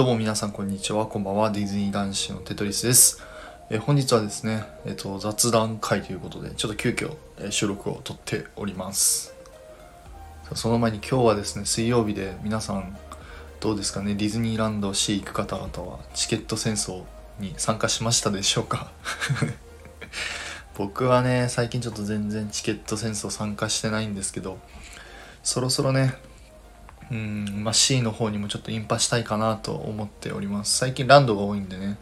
どうも皆さんこんにちは。こんばんは。ディズニー男子のテトリスです。え本日はですね、えっ、と、雑談会ということで、ちょっと急遽、え収録を撮っております。その前に今日はですね、水曜日で皆さんどうですかね、ディズニーランド C 行く方々はチケット戦争に参加しましたでしょうか？僕はね、最近ちょっと全然チケット戦争参加してないんですけど、そろそろね、うん、まあ、C の方にもちょっとインパしたいかなと思っております。最近ランドが多いんでね。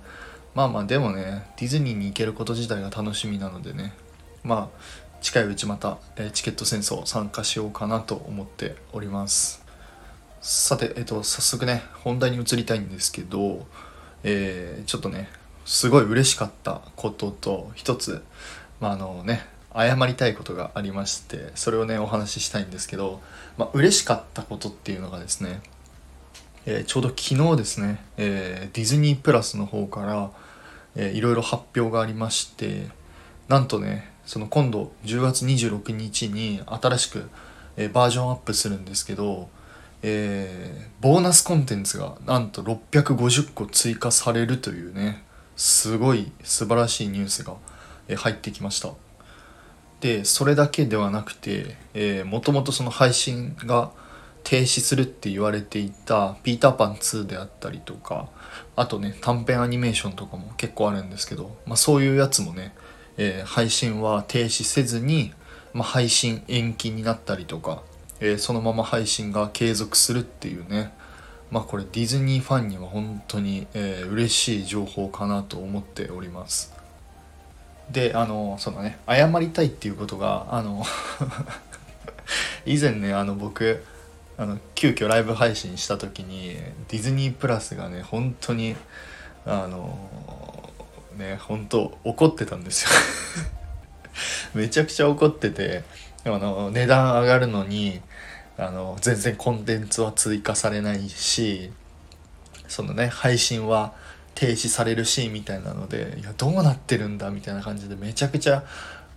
まあまあでもね、ディズニーに行けること自体が楽しみなのでね。まあ、近いうちまた、えーチケット戦争参加しようかなと思っております。さて、えっ、と、早速ね、本題に移りたいんですけど、えーちょっとね、すごい嬉しかったことと、一つ、まああのね、謝りたいことがありまして、それをね、お話ししたいんですけど、まあ、嬉しかったことっていうのがですね、えーちょうど昨日ですね、えーディズニープラスの方から、えーいろいろ発表がありましてなんとねその今度10月26日に新しく、えーバージョンアップするんですけど、えーボーナスコンテンツがなんと650個追加されるというねすごい素晴らしいニュースが、え入ってきました。でそれだけではなくて、えー、もともとその配信が停止するって言われていた「ピーターパン2」であったりとかあとね短編アニメーションとかも結構あるんですけど、まあ、そういうやつもね、えー配信は停止せずに、まあ、配信延期になったりとか、えーそのまま配信が継続するっていうねまあこれディズニーファンには本当に、えー嬉しい情報かなと思っております。であのそのね謝りたいっていうことがあの 以前ねあの僕あの急遽ライブ配信した時にディズニープラスがね本当にあのね本当怒ってたんですよ。めちゃくちゃ怒っててあの値段上がるのにあの全然コンテンツは追加されないしそのね配信は停止されるしみたいなのでいやどうなってるんだみたいな感じでめちゃくちゃ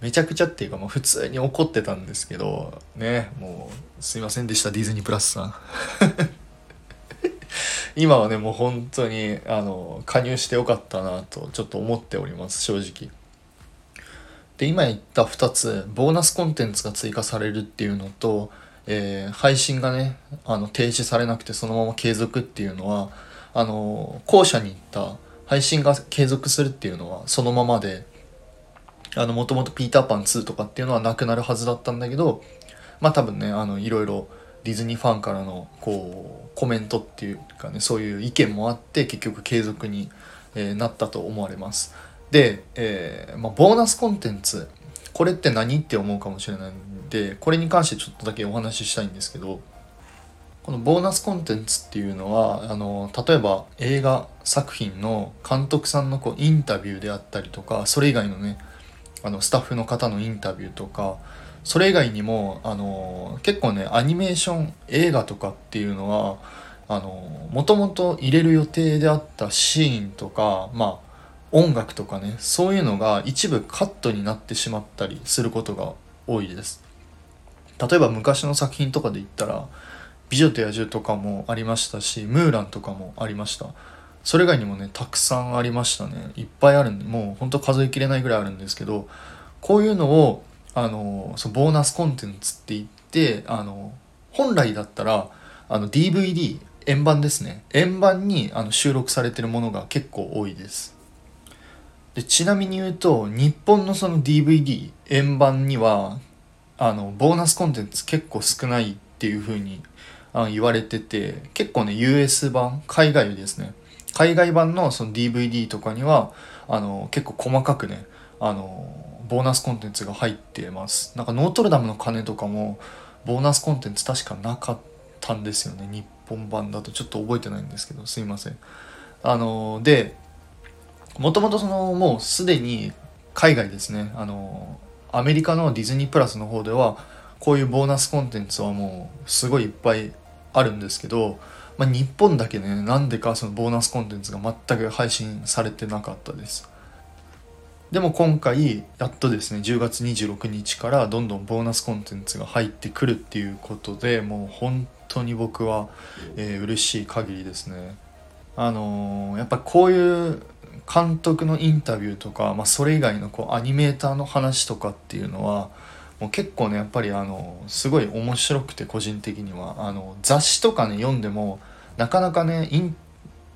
めちゃくちゃっていうかもう普通に怒ってたんですけどねもうすいませんでしたディズニープラスさん。今はねもう本当にあの加入してよかったなとちょっと思っております正直。で今言った2つボーナスコンテンツが追加されるっていうのと、えー配信がねあの停止されなくてそのまま継続っていうのはあの後者に言った配信が継続するっていうのはそのままであのもともと「ピーターパン2」とかっていうのはなくなるはずだったんだけどまあ多分ねあのいろいろディズニーファンからのこうコメントっていうかねそういう意見もあって結局継続に、えーなったと思われます。で、えーまあ、ボーナスコンテンツこれって何って思うかもしれないんでこれに関してちょっとだけお話ししたいんですけどこのボーナスコンテンツっていうのはあの例えば映画作品の監督さんのこうインタビューであったりとかそれ以外のねあのスタッフの方のインタビューとかそれ以外にもあの結構ねアニメーション映画とかっていうのはあのもともと入れる予定であったシーンとかまあ音楽とかねそういうのが一部カットになってしまったりすることが多いです。例えば昔の作品とかで言ったら「美女と野獣」とかもありましたし「ムーラン」とかもありました。それ以外にもねたくさんありましたね。いっぱいあるんでもうほんと数えきれないぐらいあるんですけどこういうのをあのそのボーナスコンテンツって言ってあの本来だったらあの DVD 円盤ですね。円盤にあの収録されてるものが結構多いです。でちなみに言うと日本のその DVD 円盤にはあのボーナスコンテンツ結構少ないっていう風にあの言われてて結構ね US 版海外ですね。海外版のその DVD とかにはあの結構細かくねあのボーナスコンテンツが入ってます。なんかノートルダムの鐘とかもボーナスコンテンツ確かなかったんですよね日本版だと。ちょっと覚えてないんですけどすいません。あのでもともとそのもうすでに海外ですね。あのアメリカのディズニープラスの方ではこういうボーナスコンテンツはもうすごいいっぱいあるんですけど、まあ、日本だけねなんでかそのボーナスコンテンツが全く配信されてなかったです。でも今回やっとですね10月26日からどんどんボーナスコンテンツが入ってくるっていうことでもう本当に僕は、えー嬉しい限りですね。あのー、やっぱこういう監督のインタビューとか、まあ、それ以外のこうアニメーターの話とかっていうのはもう結構ねやっぱりあのすごい面白くて個人的には。あの雑誌とかね読んでもなかなかね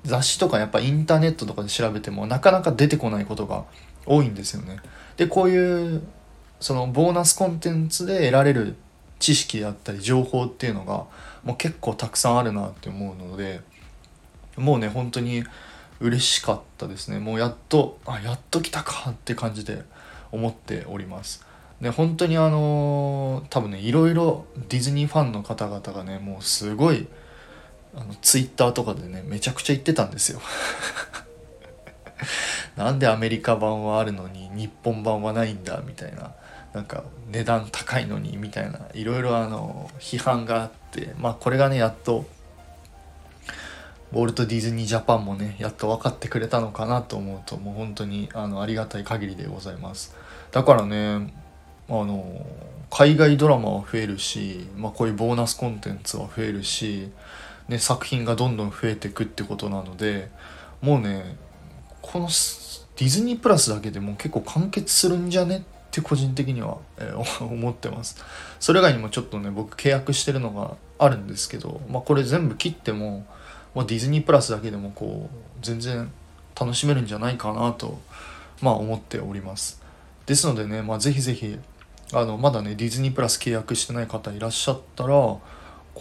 雑誌とかやっぱインターネットとかで調べてもなかなか出てこないことが多いんですよね。でこういうそのボーナスコンテンツで得られる知識だったり情報っていうのがもう結構たくさんあるなって思うのでもうね本当に嬉しかったですね。もうやっとあやっと来たかって感じで思っております。で本当にあの多分ねいろいろディズニーファンの方々がねもうすごいあのツイッターとかでねめちゃくちゃ言ってたんですよ。なんでアメリカ版はあるのに日本版はないんだみたいな。なんか値段高いのにみたいな。いろいろあの批判があって。まあこれがねやっとウォルト・ディズニー・ジャパンもねやっと分かってくれたのかなと思うともう本当にあのありがたい限りでございます。だからねあの海外ドラマは増えるし、まあ、こういうボーナスコンテンツは増えるし、ね、作品がどんどん増えていくってことなのでもうねこのディズニープラスだけでも結構完結するんじゃねって個人的には、えー、思ってます。それ以外にもちょっとね僕契約してるのがあるんですけど、まあ、これ全部切ってもまあ、ディズニープラスだけでもこう全然楽しめるんじゃないかなと、まあ、思っております。ですのでね、まあ、ぜひぜひあのまだねディズニープラス契約してない方いらっしゃったらこ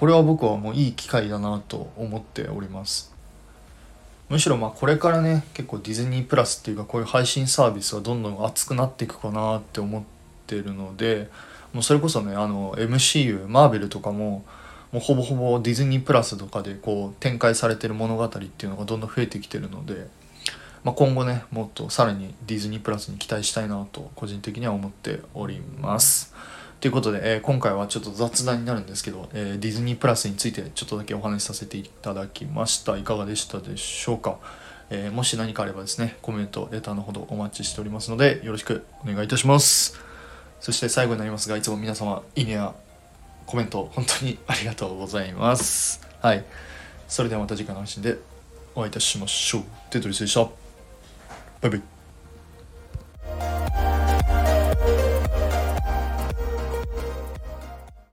れは僕はもういい機会だなと思っております。むしろまあこれからね結構ディズニープラスっていうかこういう配信サービスはどんどん熱くなっていくかなって思ってるのでもうそれこそねあの MCU マーベルとかももうほぼほぼディズニープラスとかでこう展開されてる物語っていうのがどんどん増えてきてるので、まあ、今後ねもっとさらにディズニープラスに期待したいなと個人的には思っております。ということで、えー、今回はちょっと雑談になるんですけど、えー、ディズニープラスについてちょっとだけお話しさせていただきましたいかがでしたでしょうか、えー、もし何かあればですねコメントレターのほどお待ちしておりますのでよろしくお願いいたしますそして最後になりますがいつも皆様いいねやコメント本当にありがとうございます。はい。それではまた次回の配信でお会いいたしましょう。テトリスでした。バイバイ。